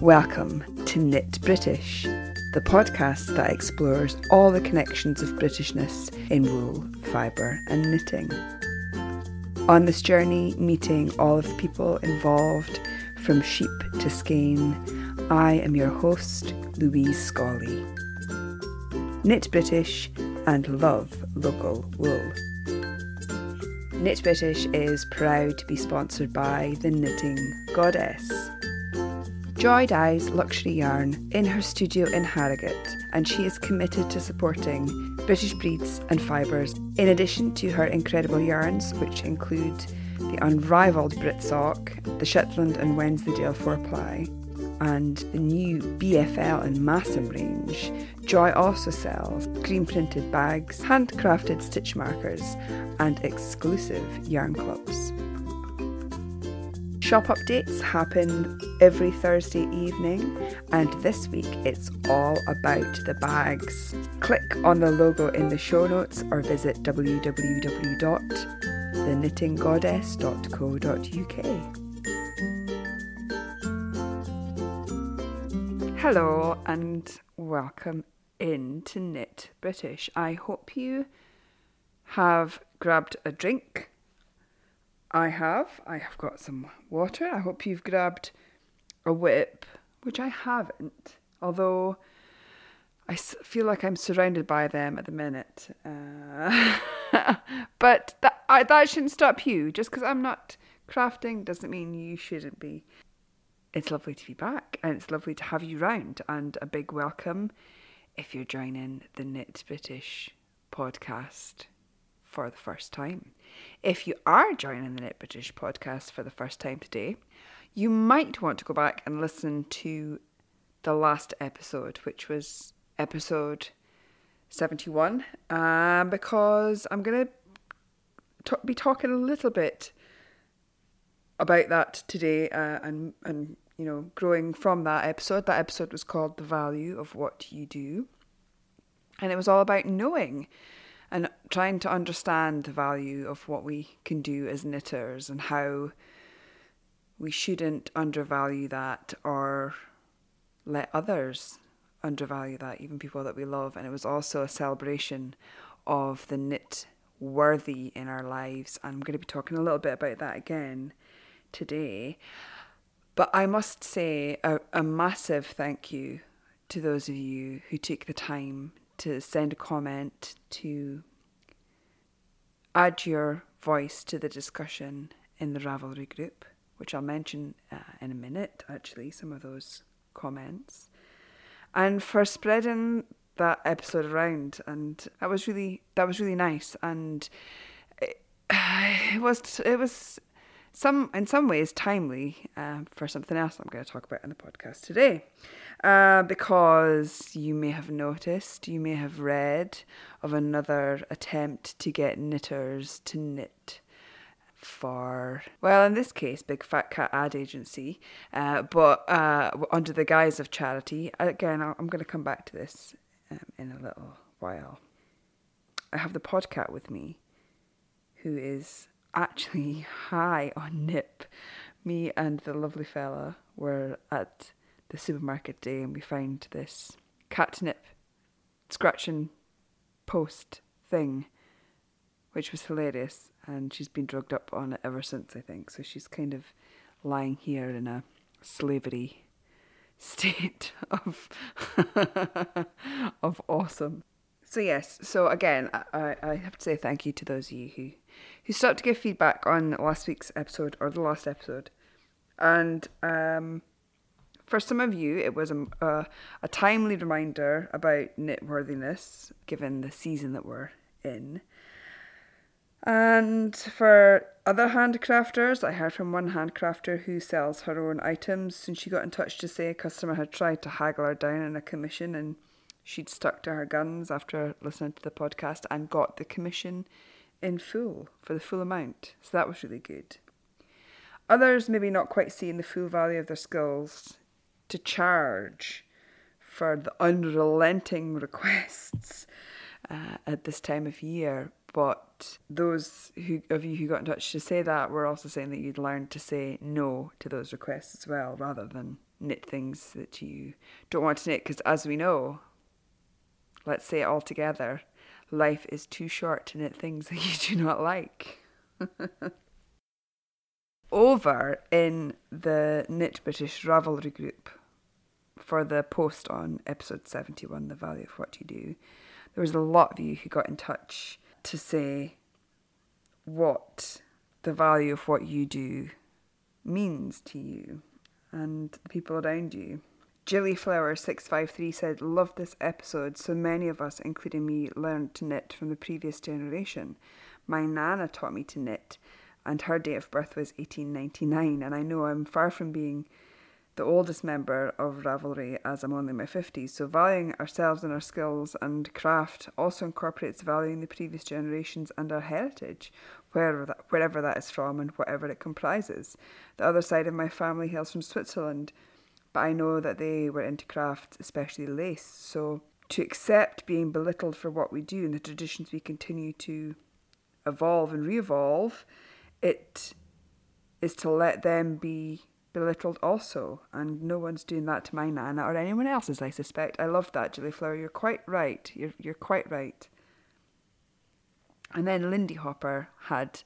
Welcome to Knit British, the podcast that explores all the connections of Britishness in wool, fibre, and knitting. On this journey, meeting all of the people involved, from sheep to skein, I am your host, Louise Scully. Knit British and love local wool. Knit British is proud to be sponsored by the Knitting Goddess. Joy dyes luxury yarn in her studio in Harrogate, and she is committed to supporting British breeds and fibres, in addition to her incredible yarns, which include the unrivaled Brit sock, the Shetland and Wensleydale four ply, and the new BFL and Masham range, Joy also sells green printed bags, handcrafted stitch markers, and exclusive yarn clubs. Shop updates happen every Thursday evening, and this week it's all about the bags. Click on the logo in the show notes or visit www.theknittinggoddess.co.uk. Hello and welcome in to Knit British. I hope you have grabbed a drink I have. I have got some water. I hope you've grabbed a whip, which I haven't, although I feel like I'm surrounded by them at the minute. Uh, but that, I, that shouldn't stop you. Just because I'm not crafting doesn't mean you shouldn't be. It's lovely to be back and it's lovely to have you round, and a big welcome if you're joining the Knit British podcast for the first time. If you are joining the Knit British podcast for the first time today, you might want to go back and listen to the last episode, which was episode 71, uh, because I'm going to be talking a little bit about that today uh, and, and, you know, growing from that episode. That episode was called The Value of What You Do. And it was all about knowing and trying to understand the value of what we can do as knitters and how we shouldn't undervalue that or let others undervalue that, even people that we love. And it was also a celebration of the knit worthy in our lives. And I'm going to be talking a little bit about that again today. But I must say a, a massive thank you to those of you who take the time to send a comment, to add your voice to the discussion in the Ravelry group, which I'll mention uh, in a minute, actually, some of those comments, and for spreading that episode around. And that was really, that was really nice. And it, it was, it was some, in some ways, timely uh, for something else I'm going to talk about in the podcast today. Uh, because you may have noticed, you may have read of another attempt to get knitters to knit for, well, in this case, Big Fat Cat Ad Agency, uh, but uh, under the guise of charity. Again, I'm going to come back to this um, in a little while. I have the podcat with me, who is actually high on nip. Me and the lovely fella were at the supermarket day and we found this catnip scratching post thing, which was hilarious. And she's been drugged up on it ever since, I think. So she's kind of lying here in a slavery state of of awesome. So yes, so again, I, I have to say thank you to those of you who who stopped to give feedback on last week's episode or the last episode, and um, for some of you, it was a, a, a timely reminder about knitworthiness, given the season that we're in. And for other handcrafters, I heard from one handcrafter who sells her own items, and she got in touch to say a customer had tried to haggle her down in a commission, and she'd stuck to her guns after listening to the podcast and got the commission in full for the full amount. So that was really good. Others maybe not quite seeing the full value of their skills to charge for the unrelenting requests uh, at this time of year. But those who, of you who got in touch to say that were also saying that you'd learned to say no to those requests as well, rather than knit things that you don't want to knit because, as we know, let's say it all together life is too short to knit things that you do not like. Over in the Knit British Ravelry group for the post on episode 71, The Value of What You Do, there was a lot of you who got in touch to say what the value of what you do means to you and the people around you. Jillyflower653 said, Love this episode. So many of us, including me, learned to knit from the previous generation. My nana taught me to knit, and her date of birth was 1899. And I know I'm far from being the oldest member of Ravelry as I'm only in my 50s. So, valuing ourselves and our skills and craft also incorporates valuing the previous generations and our heritage, wherever that, wherever that is from and whatever it comprises. The other side of my family hails from Switzerland, but I know that they were into craft, especially lace. So, to accept being belittled for what we do and the traditions we continue to evolve and re evolve, it is to let them be belittled also, and no one's doing that to my nana or anyone else's, I suspect. I love that, Julie Flower. You're quite right. You're you're quite right. And then Lindy Hopper had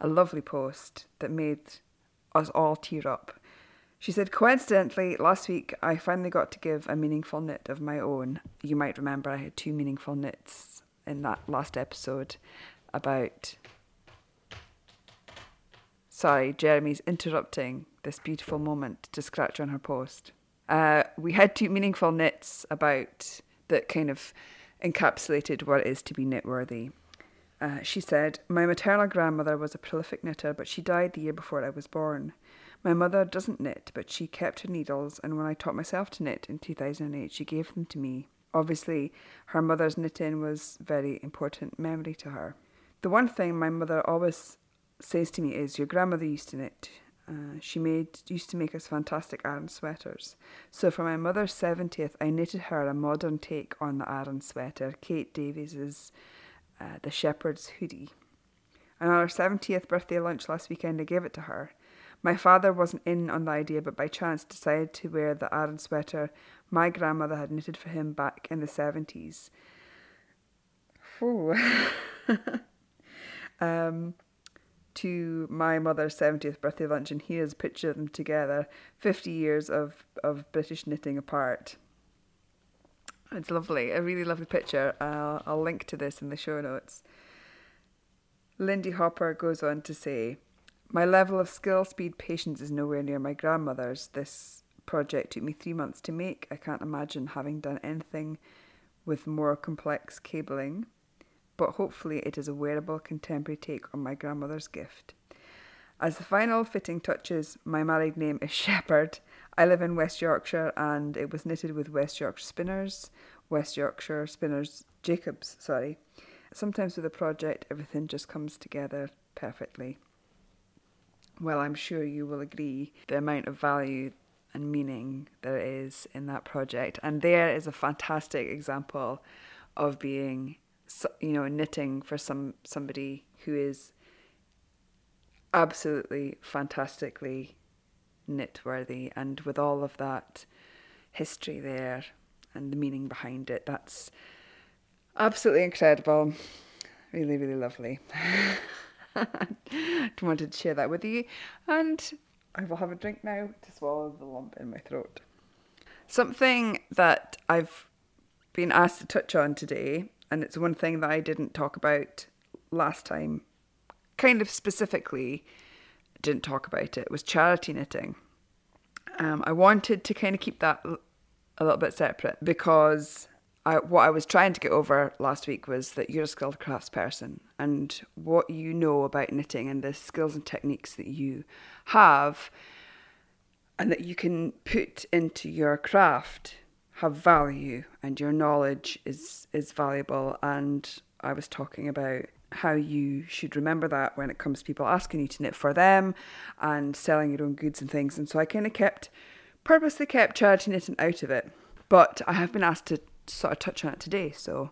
a lovely post that made us all tear up. She said, coincidentally, last week I finally got to give a meaningful knit of my own. You might remember I had two meaningful knits in that last episode about. Sorry, Jeremy's interrupting this beautiful moment to scratch on her post. Uh, we had two meaningful knits about that kind of encapsulated what it is to be knitworthy. Uh, she said, My maternal grandmother was a prolific knitter, but she died the year before I was born. My mother doesn't knit, but she kept her needles, and when I taught myself to knit in 2008, she gave them to me. Obviously, her mother's knitting was very important memory to her. The one thing my mother always says to me is, Your grandmother used to knit. Uh, she made used to make us fantastic Aran sweaters. So for my mother's seventieth, I knitted her a modern take on the Aran sweater, Kate Davies's uh, the shepherd's hoodie. And on her seventieth birthday lunch last weekend, I gave it to her. My father wasn't in on the idea, but by chance decided to wear the Aran sweater my grandmother had knitted for him back in the seventies. um, to my mother's 70th birthday lunch, and here's a picture of them together 50 years of, of British knitting apart. It's lovely, a really lovely picture. Uh, I'll link to this in the show notes. Lindy Hopper goes on to say, My level of skill, speed, patience is nowhere near my grandmother's. This project took me three months to make. I can't imagine having done anything with more complex cabling but hopefully it is a wearable contemporary take on my grandmother's gift. As the final fitting touches, my married name is Shepherd. I live in West Yorkshire and it was knitted with West Yorkshire Spinners, West Yorkshire Spinners Jacobs, sorry. Sometimes with a project, everything just comes together perfectly. Well, I'm sure you will agree the amount of value and meaning there is in that project. And there is a fantastic example of being you know knitting for some somebody who is absolutely fantastically knit worthy and with all of that history there and the meaning behind it that's absolutely incredible. Really really lovely. I wanted to share that with you. And I will have a drink now to swallow the lump in my throat. Something that I've been asked to touch on today and it's one thing that I didn't talk about last time, kind of specifically didn't talk about it, was charity knitting. Um, I wanted to kind of keep that a little bit separate because I, what I was trying to get over last week was that you're a skilled craftsperson and what you know about knitting and the skills and techniques that you have and that you can put into your craft have value and your knowledge is is valuable. And I was talking about how you should remember that when it comes to people asking you to knit for them and selling your own goods and things. And so I kind of kept purposely kept charity knitting out of it. But I have been asked to sort of touch on it today so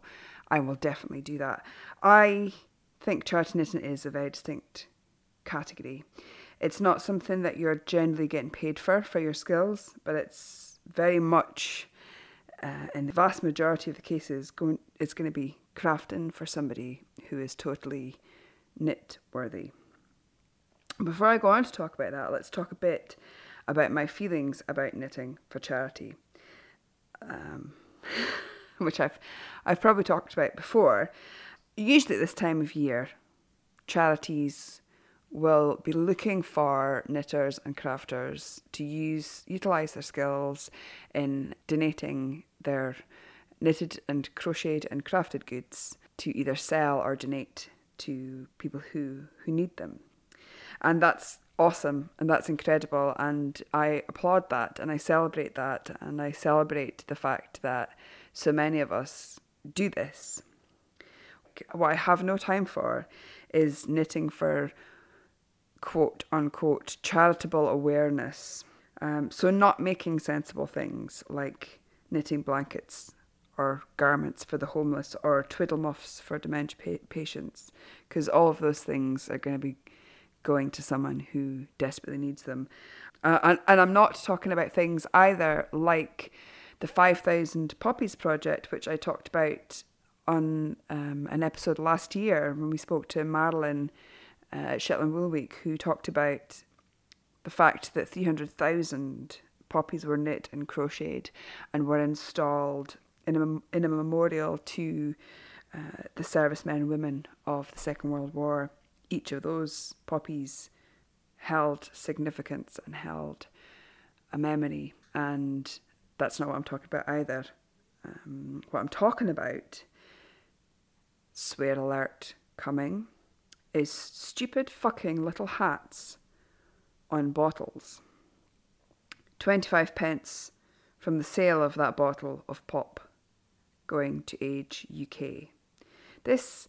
I will definitely do that. I think charity knitting is a very distinct category. It's not something that you're generally getting paid for for your skills, but it's very much, uh, in the vast majority of the cases, going it's going to be crafting for somebody who is totally knit worthy. Before I go on to talk about that, let's talk a bit about my feelings about knitting for charity, um, which I've I've probably talked about before. Usually at this time of year, charities will be looking for knitters and crafters to use utilize their skills in donating their knitted and crocheted and crafted goods to either sell or donate to people who, who need them. And that's awesome and that's incredible. And I applaud that and I celebrate that. And I celebrate the fact that so many of us do this. What I have no time for is knitting for quote unquote charitable awareness. Um, so, not making sensible things like knitting blankets or garments for the homeless or twiddle muffs for dementia pa- patients, because all of those things are going to be going to someone who desperately needs them. Uh, and, and I'm not talking about things either like the 5,000 Poppies Project, which I talked about on um, an episode last year when we spoke to Marilyn uh, at Shetland Wool Week, who talked about the fact that 300,000 poppies were knit and crocheted and were installed in a, in a memorial to uh, the servicemen and women of the Second World War. Each of those poppies held significance and held a memory, and that's not what I'm talking about either. Um, what I'm talking about, swear alert coming, is stupid fucking little hats on bottles. 25 pence from the sale of that bottle of pop going to Age UK. This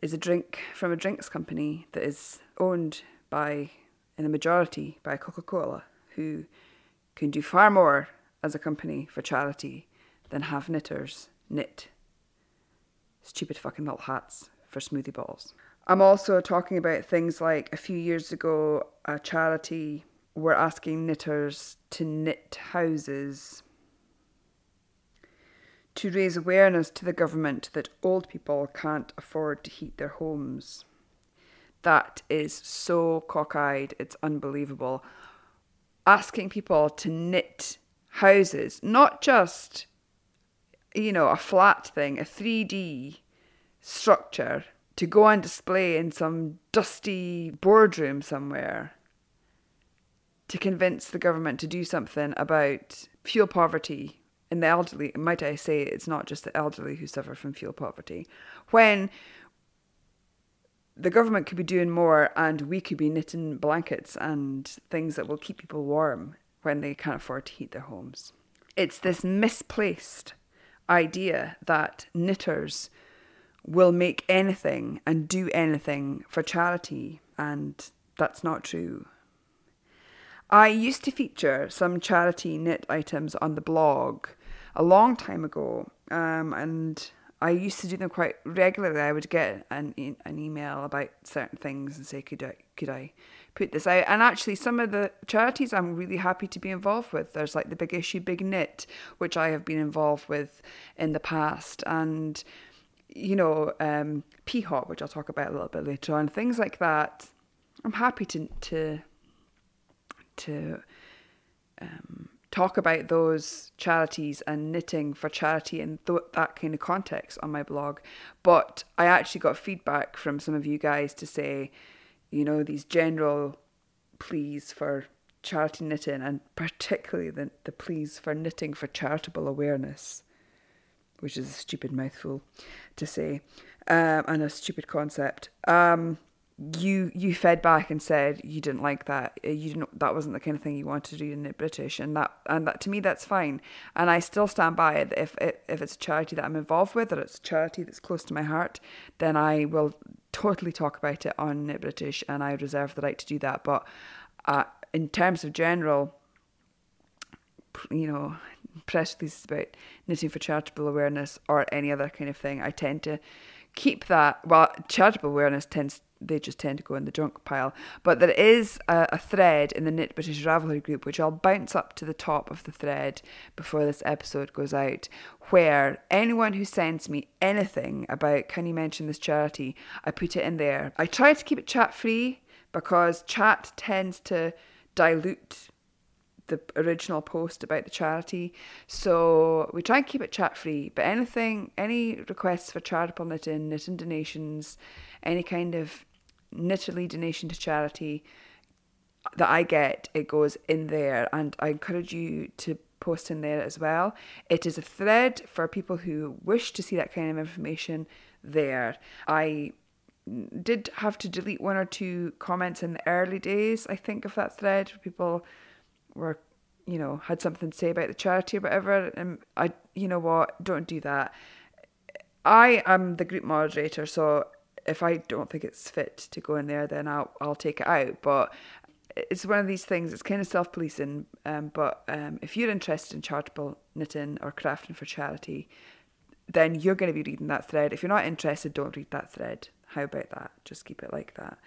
is a drink from a drinks company that is owned by, in the majority, by Coca Cola, who can do far more as a company for charity than have knitters knit stupid fucking little hats for smoothie balls. I'm also talking about things like a few years ago, a charity were asking knitters to knit houses to raise awareness to the government that old people can't afford to heat their homes. That is so cockeyed, it's unbelievable. Asking people to knit houses, not just, you know, a flat thing, a 3D structure to go on display in some dusty boardroom somewhere to convince the government to do something about fuel poverty in the elderly, might I say, it's not just the elderly who suffer from fuel poverty. When the government could be doing more and we could be knitting blankets and things that will keep people warm when they can't afford to heat their homes. It's this misplaced idea that knitters will make anything and do anything for charity, and that's not true. I used to feature some charity knit items on the blog a long time ago, um, and I used to do them quite regularly. I would get an an email about certain things and say, "Could I could I put this out?" And actually, some of the charities I'm really happy to be involved with. There's like the Big Issue Big Knit, which I have been involved with in the past, and you know, um, P-Hop, which I'll talk about a little bit later on. Things like that. I'm happy to to to um, talk about those charities and knitting for charity in th- that kind of context on my blog. But I actually got feedback from some of you guys to say, you know, these general pleas for charity knitting and particularly the, the pleas for knitting for charitable awareness, which is a stupid mouthful to say, um, and a stupid concept. Um, you you fed back and said you didn't like that. Uh, you didn't that wasn't the kind of thing you wanted to do in the british and that and that to me that's fine. And i still stand by it. If if it's a charity that i'm involved with or it's a charity that's close to my heart then i will totally talk about it on Knit british and i reserve the right to do that. But uh, in terms of general you know press releases about knitting for charitable awareness or any other kind of thing i tend to keep that. Well, charitable awareness tends they just tend to go in the junk pile. But there is a, a, thread in the Knit British Ravelry group, which I'll bounce up to the top of the thread before this episode goes out, where anyone who sends me anything about can you mention this charity, I put it in there. I try to keep it chat free because chat tends to dilute the original post about the charity. So we try and keep it chat free. But anything, any requests for charitable knitting, knitting donations, any kind of knitterly donation to charity that I get, it goes in there. And I encourage you to post in there as well. It is a thread for people who wish to see that kind of information there. I did have to delete one or two comments in the early days, I think, of that thread. People were, you know, had something to say about the charity or whatever. And I, you know what, don't do that. I am the group moderator, so if I don't think it's fit to go in there, then I'll I'll take it out. But it's one of these things. It's kind of self policing. Um, but um, if you're interested in charitable knitting or crafting for charity, then you're going to be reading that thread. If you're not interested, don't read that thread. How about that? Just keep it like that.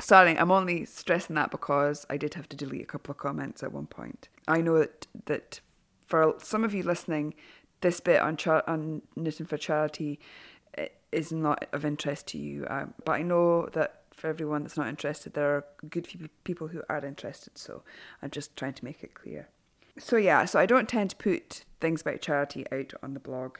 Sorry, I'm only stressing that because I did have to delete a couple of comments at one point. I know that that for some of you listening, this bit on char- on knitting for charity eh, is not of interest to you. Um, but I know that for everyone that's not interested, there are good few people who are interested. So I'm just trying to make it clear. So yeah, so I don't tend to put things about charity out on the blog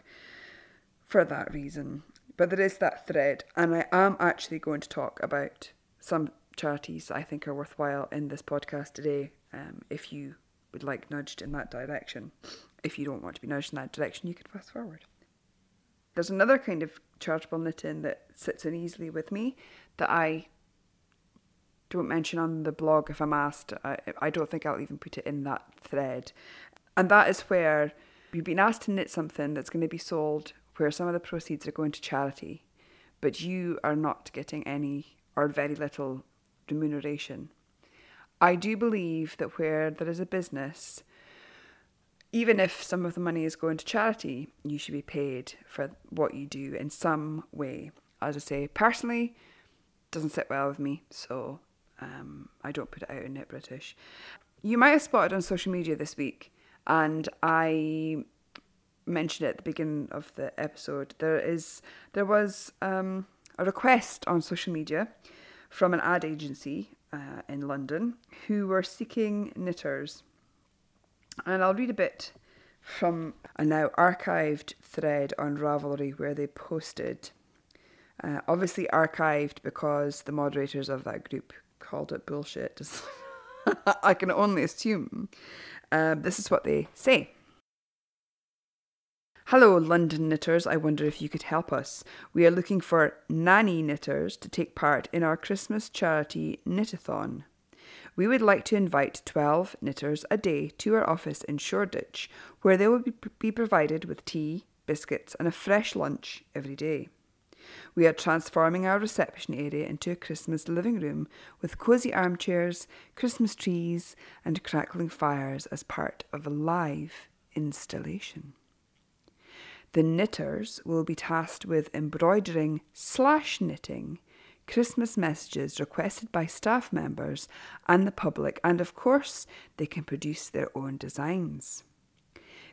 for that reason. But there is that thread, and I am actually going to talk about some charities I think are worthwhile in this podcast today. Um, if you would like nudged in that direction, if you don't want to be nudged in that direction, you can fast forward. There's another kind of charitable knitting that sits in easily with me that I don't mention on the blog if I'm asked. I, I don't think I'll even put it in that thread. And that is where you've been asked to knit something that's going to be sold where some of the proceeds are going to charity, but you are not getting any or very little remuneration. I do believe that where there is a business, even if some of the money is going to charity, you should be paid for what you do in some way. As I say, personally, doesn't sit well with me, so um, I don't put it out in Knit British. You might have spotted on social media this week, and I mentioned it at the beginning of the episode. There is there was um, a request on social media from an ad agency uh, in London who were seeking knitters, and I'll read a bit from a now archived thread on Ravelry where they posted. Uh, obviously archived because the moderators of that group called it bullshit. I can only assume. Uh, this is what they say. Hello, London knitters. I wonder if you could help us. We are looking for nanny knitters to take part in our Christmas charity knitathon. We would like to invite 12 knitters a day to our office in Shoreditch, where they will be provided with tea, biscuits, and a fresh lunch every day. We are transforming our reception area into a Christmas living room with cosy armchairs, Christmas trees, and crackling fires as part of a live installation. The knitters will be tasked with embroidering slash knitting Christmas messages requested by staff members and the public, and of course, they can produce their own designs.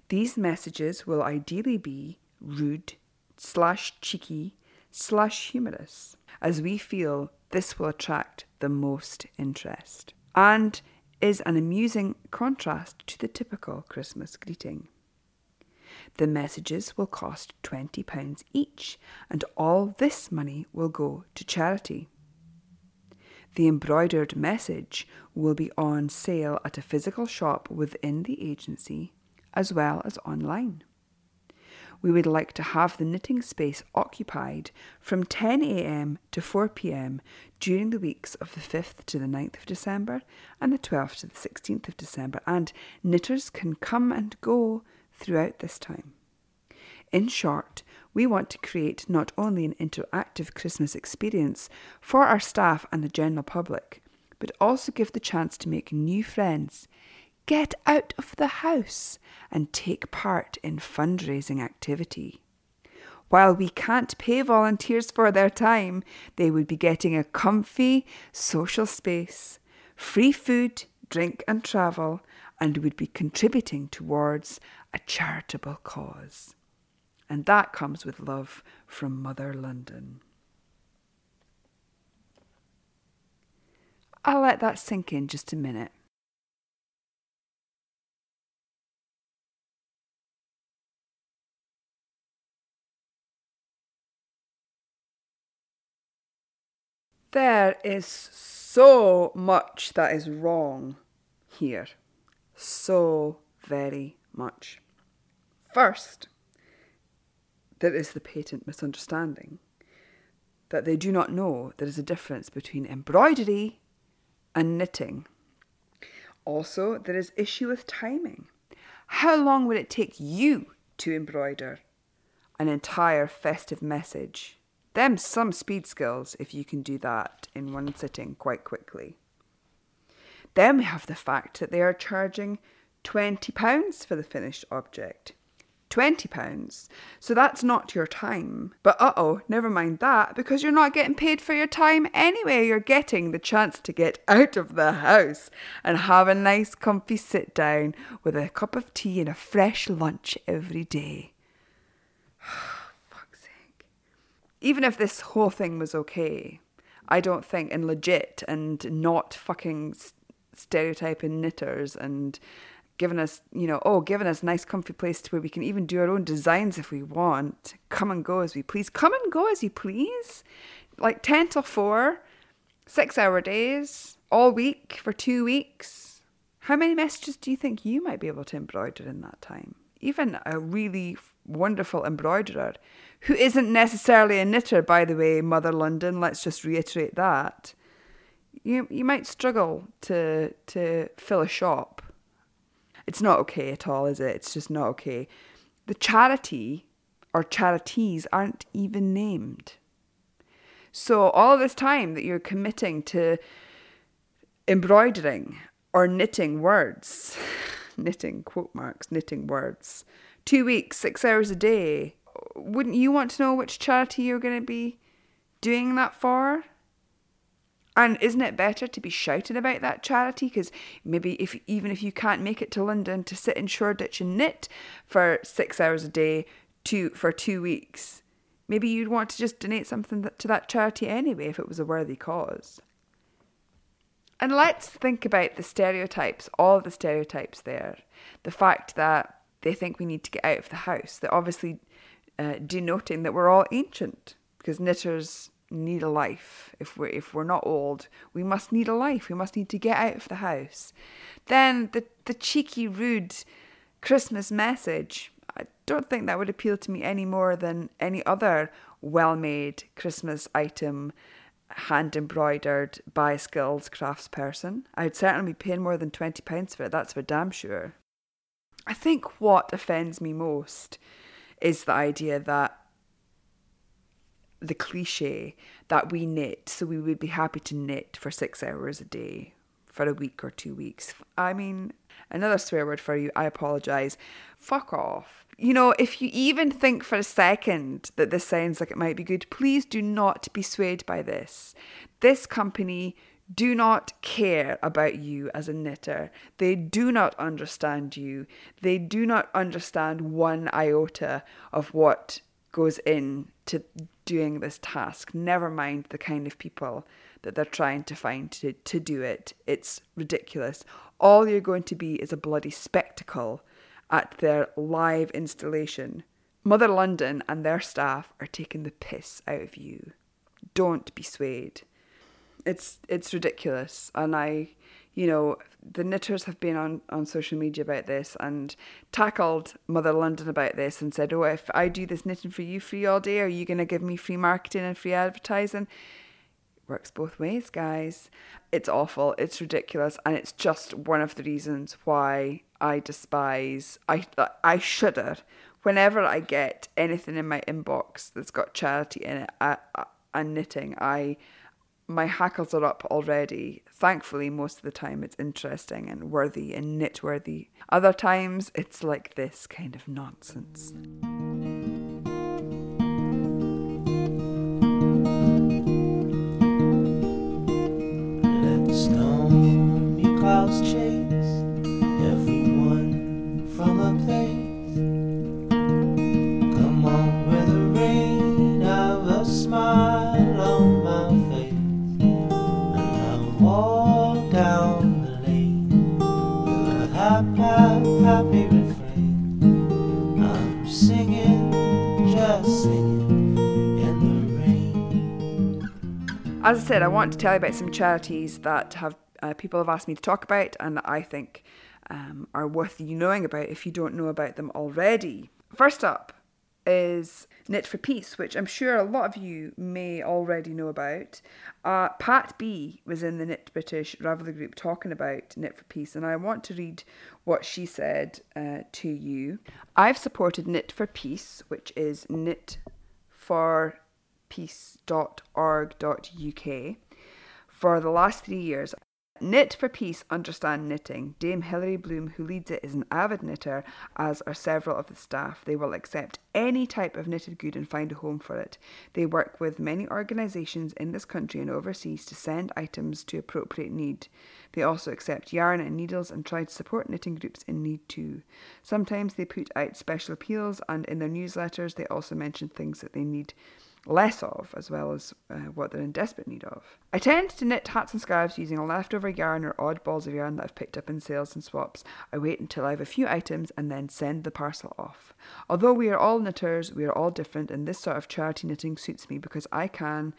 These messages will ideally be rude slash cheeky slash humorous, as we feel this will attract the most interest and is an amusing contrast to the typical Christmas greeting. The messages will cost £20 each, and all this money will go to charity. The embroidered message will be on sale at a physical shop within the agency as well as online. We would like to have the knitting space occupied from 10am to 4pm during the weeks of the 5th to the 9th of December and the 12th to the 16th of December, and knitters can come and go throughout this time. In short, we want to create not only an interactive Christmas experience for our staff and the general public, but also give the chance to make new friends, get out of the house, and take part in fundraising activity. While we can't pay volunteers for their time, they would be getting a comfy social space, free food, drink, and travel, and would be contributing towards a charitable cause. And that comes with love from Mother London. I'll let that sink in just a minute. There is so much that is wrong here. So very much. First, there is the patent misunderstanding that they do not know there is a difference between embroidery and knitting. Also, there is issue with timing. How long would it take you to embroider an entire festive message? Them some speed skills if you can do that in one sitting quite quickly. Then we have the fact that they are charging £20 for the finished object. £20. So that's not your time. But uh oh, never mind that, because you're not getting paid for your time anyway. You're getting the chance to get out of the house and have a nice, comfy sit down with a cup of tea and a fresh lunch every day. Even if this whole thing was okay, I don't think, and legit, and not fucking stereotyping knitters and giving us, you know, oh, giving us nice comfy place to where we can even do our own designs if we want. Come and go as we please. Come and go as you please. Like 10 till 4, six hour days, all week for two weeks. How many messages do you think you might be able to embroider in that time? Even a really wonderful embroiderer who isn't necessarily a knitter, by the way, Mother London, let's just reiterate that. You, you might struggle to to fill a shop it's not okay at all, is it? It's just not okay. The charity or charities aren't even named. So, all this time that you're committing to embroidering or knitting words, knitting quote marks, knitting words, two weeks, six hours a day, wouldn't you want to know which charity you're going to be doing that for? And isn't it better to be shouting about that charity? Because maybe if even if you can't make it to London to sit in Shoreditch and knit for six hours a day, two for two weeks, maybe you'd want to just donate something to that charity anyway if it was a worthy cause. And let's think about the stereotypes, all the stereotypes there. The fact that they think we need to get out of the house, they're obviously uh, denoting that we're all ancient because knitters need a life. If we're if we're not old, we must need a life. We must need to get out of the house. Then the the cheeky, rude Christmas message. I don't think that would appeal to me any more than any other well-made Christmas item, hand embroidered by a skilled craftsperson. I'd certainly be paying more than twenty pounds for it. That's for damn sure. I think what offends me most is the idea that the cliche that we knit, so we would be happy to knit for six hours a day for a week or two weeks. I mean, another swear word for you, I apologize. Fuck off. You know, if you even think for a second that this sounds like it might be good, please do not be swayed by this. This company do not care about you as a knitter. They do not understand you. They do not understand one iota of what goes in to doing this task, never mind the kind of people that they're trying to find to, to do it. It's ridiculous. All you're going to be is a bloody spectacle at their live installation. Mother London and their staff are taking the piss out of you. Don't be swayed. It's it's ridiculous and I you know, the knitters have been on, on social media about this and tackled Mother London about this and said, Oh, if I do this knitting for you free all day, are you going to give me free marketing and free advertising? Works both ways, guys. It's awful, it's ridiculous, and it's just one of the reasons why I despise, I, I shudder whenever I get anything in my inbox that's got charity in it I, I, and knitting. I my hackles are up already. Thankfully, most of the time it's interesting and worthy and knit worthy. Other times it's like this kind of nonsense. As I said, I want to tell you about some charities that have uh, people have asked me to talk about and that I think um, are worth you knowing about if you don't know about them already. First up is Knit for Peace, which I'm sure a lot of you may already know about. Uh, Pat B was in the Knit British Ravelry group talking about Knit for Peace, and I want to read what she said uh, to you. I've supported Knit for Peace, which is knit for the last three years. Knit for Peace Understand Knitting. Dame Hilary Blume, who leads it, is an avid knitter, as are several of the staff. They will accept any type of knitted good and find a home for it. They work with many organisations in this country and overseas to send items to appropriate need. They also accept yarn and needles and try to support knitting groups in need too. Sometimes they put out special appeals, and in their newsletters, they also mention things that they need less of, as well as uh, what they're in desperate need of. I tend to knit hats and scarves using a leftover yarn or odd balls of yarn that I've picked up in sales and swaps. I wait until I have a few items and then send the parcel off. Although we are all knitters, we are all different, and this sort of charity knitting suits me because I can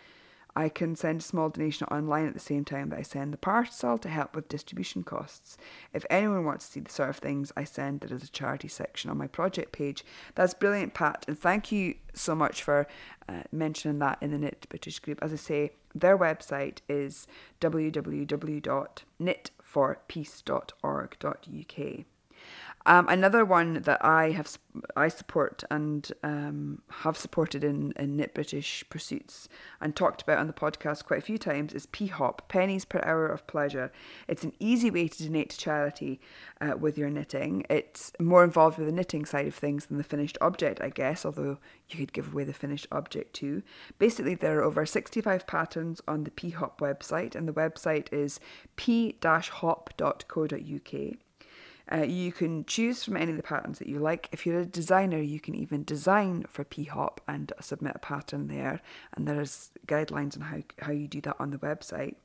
I can send a small donation online at the same time that I send the parcel to help with distribution costs. If anyone wants to see the sort of things I send, there is a charity section on my project page. That's brilliant, Pat, and thank you so much for uh, mentioning that in the Knit British group. As I say, their website is www.knitforpeace.org.uk. Um, another one that I have I support and um, have supported in, in Knit British Pursuits and talked about on the podcast quite a few times is P-Hop, Pennies Per Hour of Pleasure. It's an easy way to donate to charity uh, with your knitting. It's more involved with the knitting side of things than the finished object, I guess, although you could give away the finished object too. Basically, there are over 65 patterns on the P-Hop website, and the website is p-hop.co.uk. Uh, you can choose from any of the patterns that you like. If you're a designer, you can even design for P-Hop and submit a pattern there. And there's guidelines on how, how you do that on the website.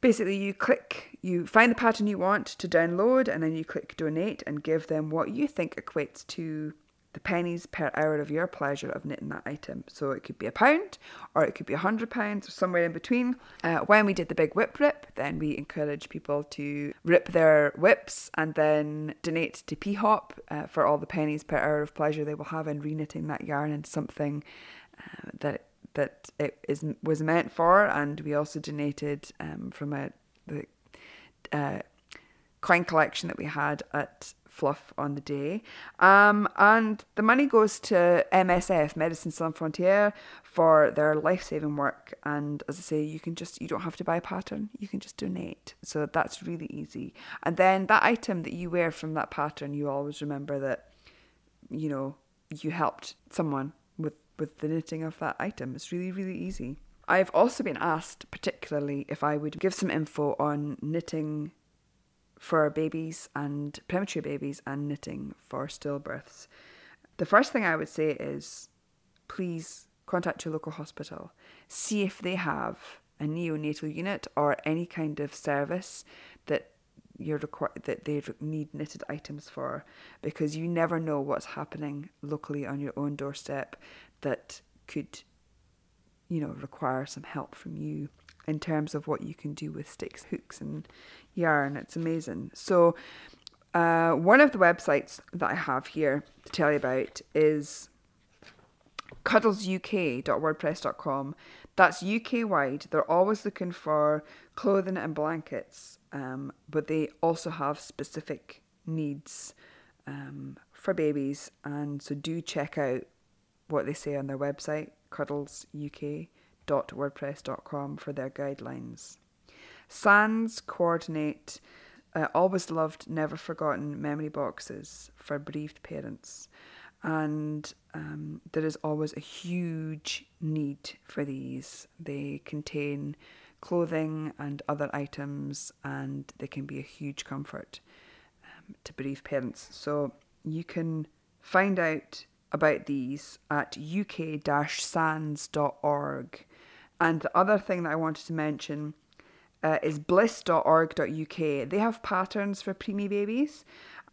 Basically, you click, you find the pattern you want to download, and then you click donate and give them what you think equates to the pennies per hour of your pleasure of knitting that item. So it could be a pound, or it could be a hundred pounds, or somewhere in between. Uh, when we did the big whip rip, then we encouraged people to rip their whips and then donate to P-Hop uh, for all the pennies per hour of pleasure they will have in reknitting that yarn into something uh, that that it is was meant for. And we also donated um, from a the uh, coin collection that we had at fluff on the day. Um, and the money goes to MSF, Médecins Sans Frontières, for their life saving work. And as I say, you can just, you don't have to buy a pattern, you can just donate. So that's really easy. And then that item that you wear from that pattern, you always remember that, you know, you helped someone with, with the knitting of that item. It's really, really easy. I've also been asked, particularly, if I would give some info on knitting for babies and premature babies and knitting for stillbirths. The first thing I would say is please contact your local hospital. See if they have a neonatal unit or any kind of service that you're requ- that they need knitted items for because you never know what's happening locally on your own doorstep that could you know require some help from you in terms of what you can do with sticks, hooks, and yarn. It's amazing. So, uh, one of the websites that I have here to tell you about is cuddlesuk.wordpress.com. That's UK wide. They're always looking for clothing and blankets, um, but they also have specific needs um, for babies. And so do check out what they say on their website, Cuddles UK wordpress.com for their guidelines. SANDS coordinate uh, always loved, never forgotten memory boxes for bereaved parents. And um, there is always a huge need for these. They contain clothing and other items, and they can be a huge comfort um, to bereaved parents. So you can find out about these at uk-sands.org and the other thing that I wanted to mention uh, is bliss.org.uk. They have patterns for preemie babies,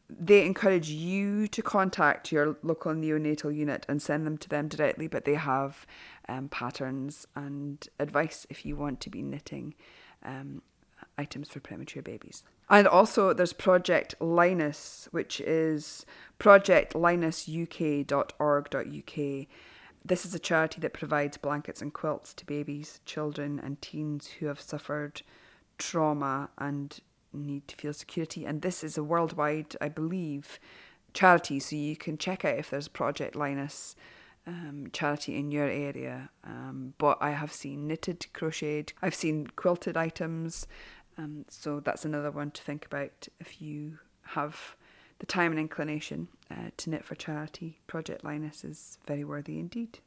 they encourage you to contact your local neonatal unit and send them to them directly, but they have um, patterns and advice if you want to be knitting um, items for premature babies. And also, there's Project Linus, which is projectlinusuk.org.uk. This is a charity that provides blankets and quilts to babies, children, and teens who have suffered trauma and need to feel security. And this is a worldwide, I believe, charity. So you can check out if there's Project Linus um, charity in your area. Um, but I have seen knitted, crocheted, I've seen quilted items. Um, so that's another one to think about if you have the time and inclination uh, to knit for charity. Project Linus is very worthy indeed.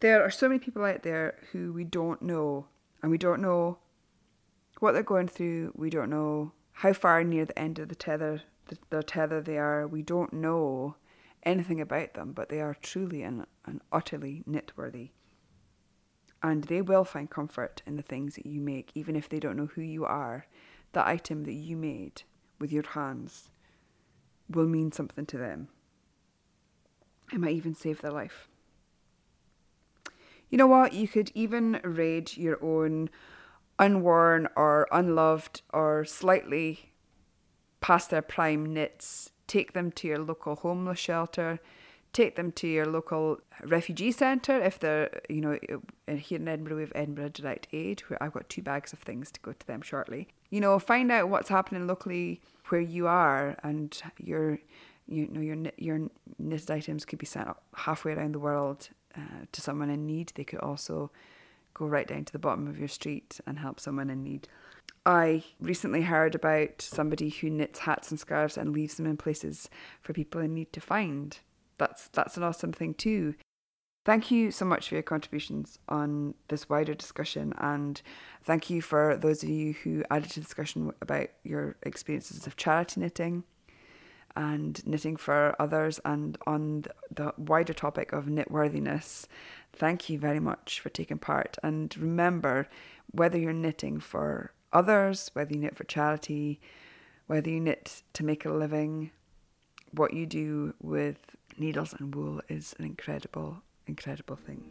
There are so many people out there who we don't know, and we don't know what they're going through. We don't know how far near the end of the tether, the, their tether they are. We don't know anything about them, but they are truly and, and utterly knitworthy. And they will find comfort in the things that you make, even if they don't know who you are. The item that you made with your hands will mean something to them. It might even save their life. You know what? You could even raid your own unworn or unloved or slightly past their prime knits. Take them to your local homeless shelter. Take them to your local refugee centre if they're, you know, here in Edinburgh we have Edinburgh Direct Aid, where I've got two bags of things to go to them shortly. You know, find out what's happening locally where you are, and your, you know, your your knitted items could be sent halfway around the world uh, to someone in need. They could also go right down to the bottom of your street and help someone in need. I recently heard about somebody who knits hats and scarves and leaves them in places for people in need to find that's that's an awesome thing too. Thank you so much for your contributions on this wider discussion, and thank you for those of you who added to the discussion about your experiences of charity knitting and knitting for others, and on the wider topic of knitworthiness. Thank you very much for taking part, and remember whether you're knitting for others, whether you knit for charity, whether you knit to make a living, what you do with needles and wool is an incredible, incredible thing.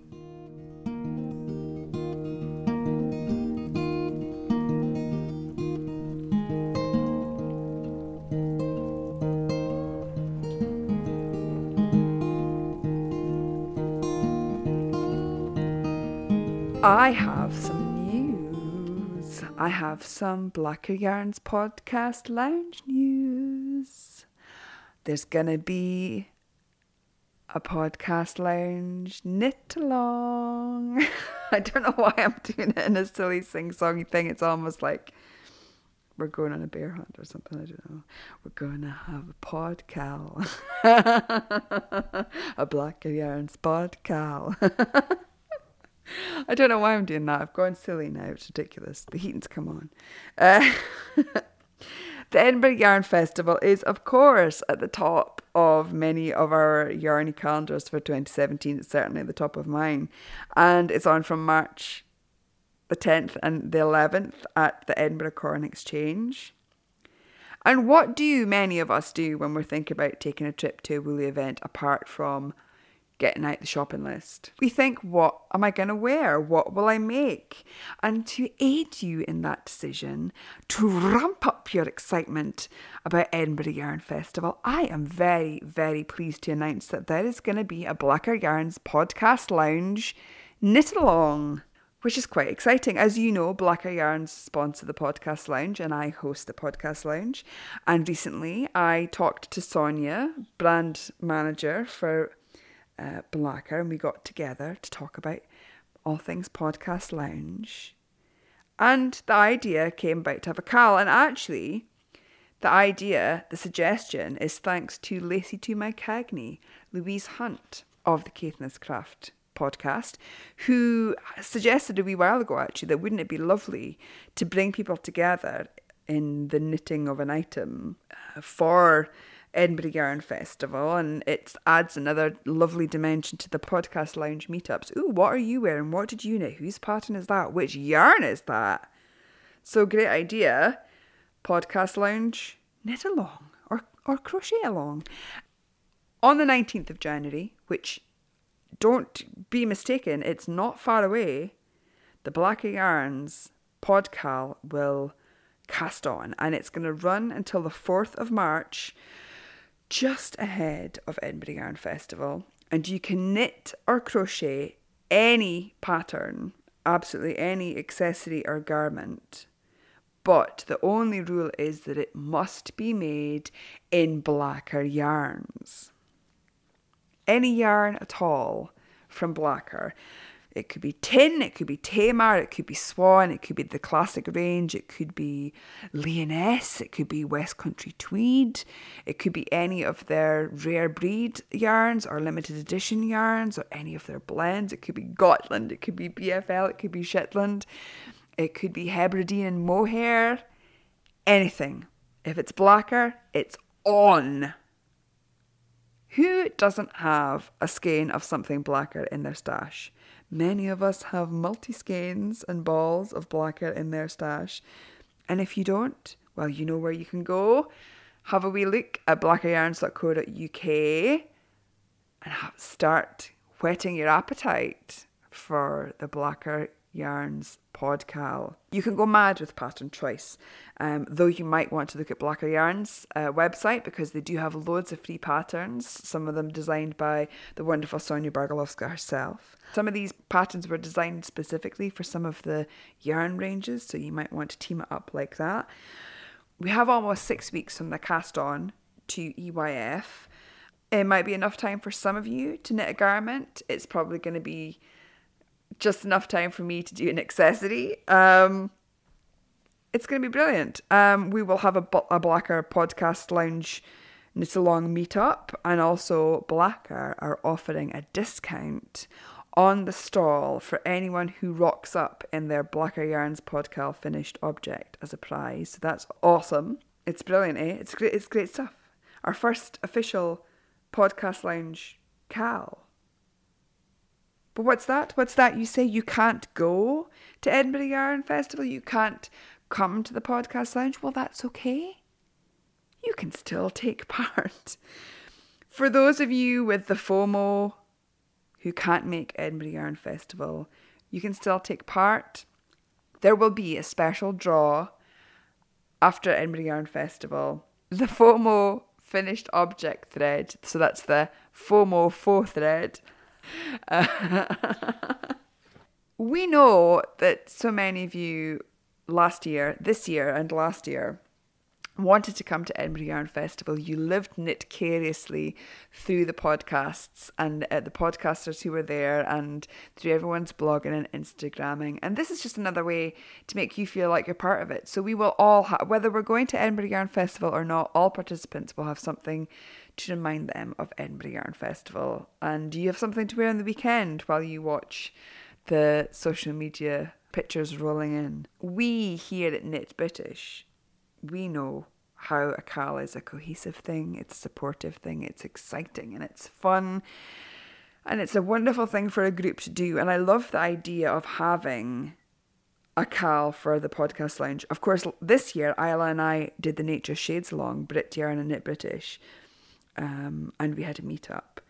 I have some news. I have some Blacker Yarns podcast lounge news. There's gonna be a podcast lounge knit along. I don't know why I'm doing it in a silly sing songy thing. It's almost like we're going on a bear hunt or something. I don't know. We're going to have a podcal, a black yarns podcal. I don't know why I'm doing that. I've gone silly now. It's ridiculous. The heating's come on. Uh, the Edinburgh Yarn Festival is, of course, at the top of many of our yarny calendars for 2017. It's certainly at the top of mine. And it's on from March the 10th and the 11th at the Edinburgh Corn Exchange. And what do many of us do when we're thinking about taking a trip to a woolly event apart from getting out the shopping list. We think, what am I going to wear? What will I make? And to aid you in that decision, to ramp up your excitement about Edinburgh Yarn Festival, I am very, very pleased to announce that there is going to be a Blacker Yarns podcast lounge knit along. Which is quite exciting. As you know, Blacker Yarns sponsor the podcast lounge and I host the podcast lounge. And recently I talked to Sonja, brand manager for uh, Blacker, and we got together to talk about all things podcast lounge. And the idea came about to have a cal. and actually, the idea, the suggestion, is thanks to Lacey to my Cagney, Louise Hunt of the Caithness Craft podcast, who suggested a wee while ago actually that wouldn't it be lovely to bring people together in the knitting of an item uh, for Edinburgh Yarn Festival, and it adds another lovely dimension to the podcast lounge meetups. Ooh, what are you wearing? What did you knit? Whose pattern is that? Which yarn is that? So great idea. Podcast lounge, knit along, or or crochet along. On the 19th of January, which don't be mistaken, it's not far away, the Blacker Yarns podcal will cast on and it's going to run until the 4th of March, just ahead of Edinburgh Yarn Festival. And you can knit or crochet any pattern, absolutely any accessory or garment. But the only rule is that it must be made in blacker yarns. Any yarn at all from blacker. It could be tin, it could be Tamar, it could be Swan, it could be the classic range, it could be Lyonesse, it could be West Country Tweed, it could be any of their rare breed yarns or limited edition yarns or any of their blends. It could be Gotland, it could be BFL, it could be Shetland, it could be Hebridean mohair, anything. If it's blacker, it's on. Who doesn't have a skein of something blacker in their stash? Many of us have multi skeins and balls of blacker in their stash. And if you don't, well, you know where you can go. Have a wee look at blackeryarns.co.uk and have, start whetting your appetite for the blacker Yarns Podcal. You can go mad with pattern choice, um, though you might want to look at Blacker Yarns uh, website because they do have loads of free patterns, some of them designed by the wonderful Sonja Bargielowska herself. Some of these patterns were designed specifically for some of the yarn ranges, so you might want to team it up like that. We have almost six weeks from the cast on to EYF. It might be enough time for some of you to knit a garment. It's probably going to be just enough time for me to do an accessory. Um, it's going to be brilliant. Um, we will have a, a Blacker podcast lounge knit along meetup, and also Blacker are offering a discount on the stall for anyone who rocks up in their Blacker Yarns podcast finished object as a prize. So that's awesome. It's brilliant, eh? It's great. It's great stuff. Our first official podcast lounge Cal. But what's that? What's that? You say you can't go to Edinburgh Yarn Festival? You can't come to the podcast lounge? Well, that's okay. You can still take part. For those of you with the FOMO who can't make Edinburgh Yarn Festival, you can still take part. There will be a special draw after Edinburgh Yarn Festival. The FOMO finished object thread, so that's the FOMO faux thread we know that so many of you last year, this year, and last year wanted to come to Edinburgh Yarn Festival. You lived vicariously through the podcasts and uh, the podcasters who were there and through everyone's blogging and Instagramming. And this is just another way to make you feel like you're part of it. So we will all have, whether we're going to Edinburgh Yarn Festival or not, all participants will have something to remind them of Edinburgh Yarn Festival. And you have something to wear on the weekend while you watch the social media pictures rolling in. We here at Knit British, we know how a cal is a cohesive thing, it's a supportive thing, it's exciting and it's fun. And it's a wonderful thing for a group to do. And I love the idea of having a cal for the podcast lounge. Of course, this year, Isla and I did the Nature Shades along, Brit Yarn and Knit British um, and we had a meet up.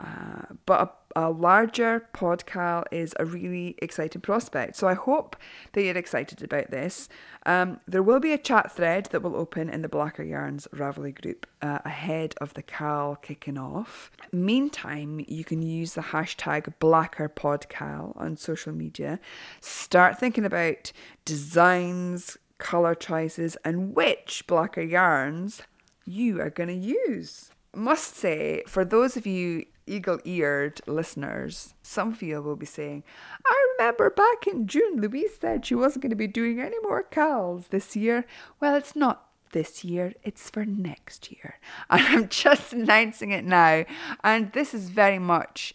Uh, but a, a, larger podcal is a really exciting prospect. So I hope that you're excited about this. Um, there will be a chat thread that will open in the Blacker Yarns Ravelry group uh, ahead of the cal kicking off. Meantime, you can use the hashtag BlackerPodcal on social media. Start thinking about designs, colour choices, and which Blacker Yarns you are going to use must say, for those of you eagle eared listeners, some of you will be saying, I remember back in June, Louise said she wasn't going to be doing any more cals this year. Well, it's not this year, it's for next year. And I'm just announcing it now. And this is very much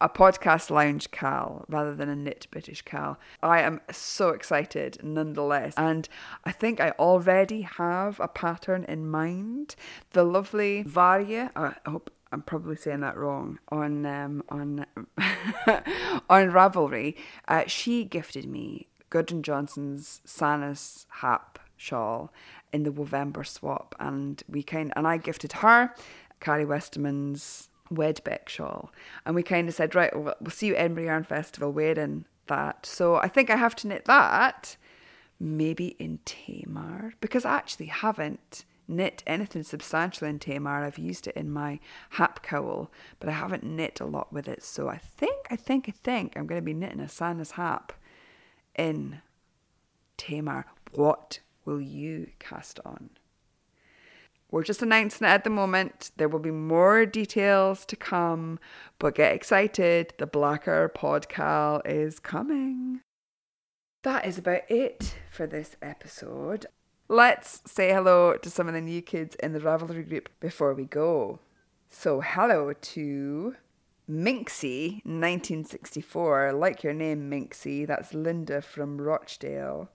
a podcast lounge cal rather than a knit British cal. I am so excited nonetheless. And I think I already have a pattern in mind. The lovely Varia, uh, I hope I'm probably saying that wrong on um, on on Ravelry. Uh, she gifted me Gudrun Johnston's Sanus Hap shawl in the November swap, and we kind and I gifted her Karie Westermann's Wedbeck shawl, and we kind of said, right, we'll, we'll see you at Edinburgh Yarn Festival wearing that. So I think I have to knit that, maybe in Tamar, because I actually haven't knit anything substantial in Tamar. I've used it in my hap cowl, but I haven't knit a lot with it. So I think, I think, I think I'm going to be knitting a Santa's hap in Tamar. What will you cast on? We're just announcing it at the moment. There will be more details to come, but get excited. The Blacker Podcal is coming. That is about it for this episode. Let's say hello to some of the new kids in the Ravelry group before we go. So, hello to Minxie 1964. Like your name, Minxie. That's Linda from Rochdale.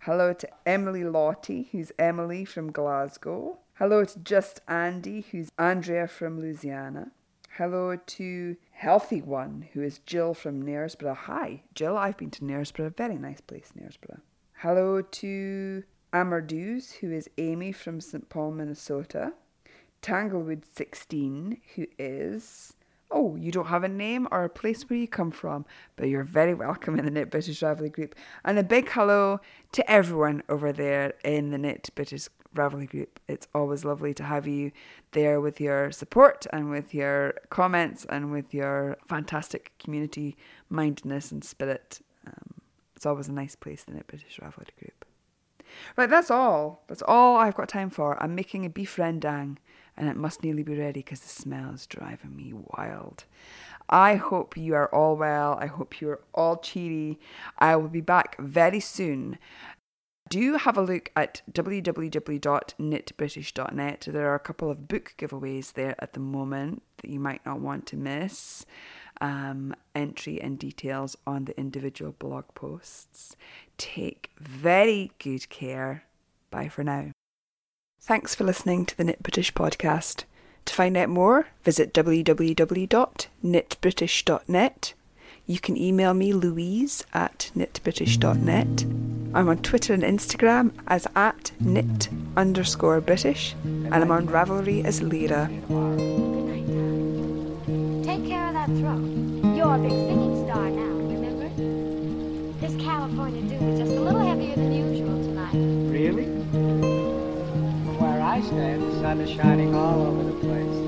Hello to Emily Lottie, who's Emily from Glasgow. Hello to Just Andy, who's Andrea from Louisiana. Hello to Healthy One, who is Jill from Knaresborough. Hi, Jill. I've been to Knaresborough. Very nice place, Knaresborough. Hello to Amardews, who is Amy from St. Paul, Minnesota. Tanglewood 16, who is Oh, you don't have a name or a place where you come from, but you're very welcome in the Knit British Ravelry group. And a big hello to everyone over there in the Knit British Ravelry group. It's always lovely to have you there with your support and with your comments and with your fantastic community mindedness and spirit. Um, it's always a nice place, the Knit British Ravelry group. Right, that's all. That's all I've got time for. I'm making a beef rendang and it must nearly be ready because the smell is driving me wild. I hope you are all well. I hope you are all cheery. I will be back very soon do have a look at www.knitbritish.net. There are a couple of book giveaways there at the moment that you might not want to miss. Um, entry and details on the individual blog posts. Take very good care. Bye for now. Thanks for listening to the Knit British podcast. To find out more, visit www.knitbritish.net you can email me louise at knitbritish.net. I'm on Twitter and Instagram as at knit underscore British, and I'm on Ravelry as Lyra. Take care of that throat. You're a big singing star now, remember? This California dew is just a little heavier than usual tonight. Really? From where I stand, the sun is shining all over the place.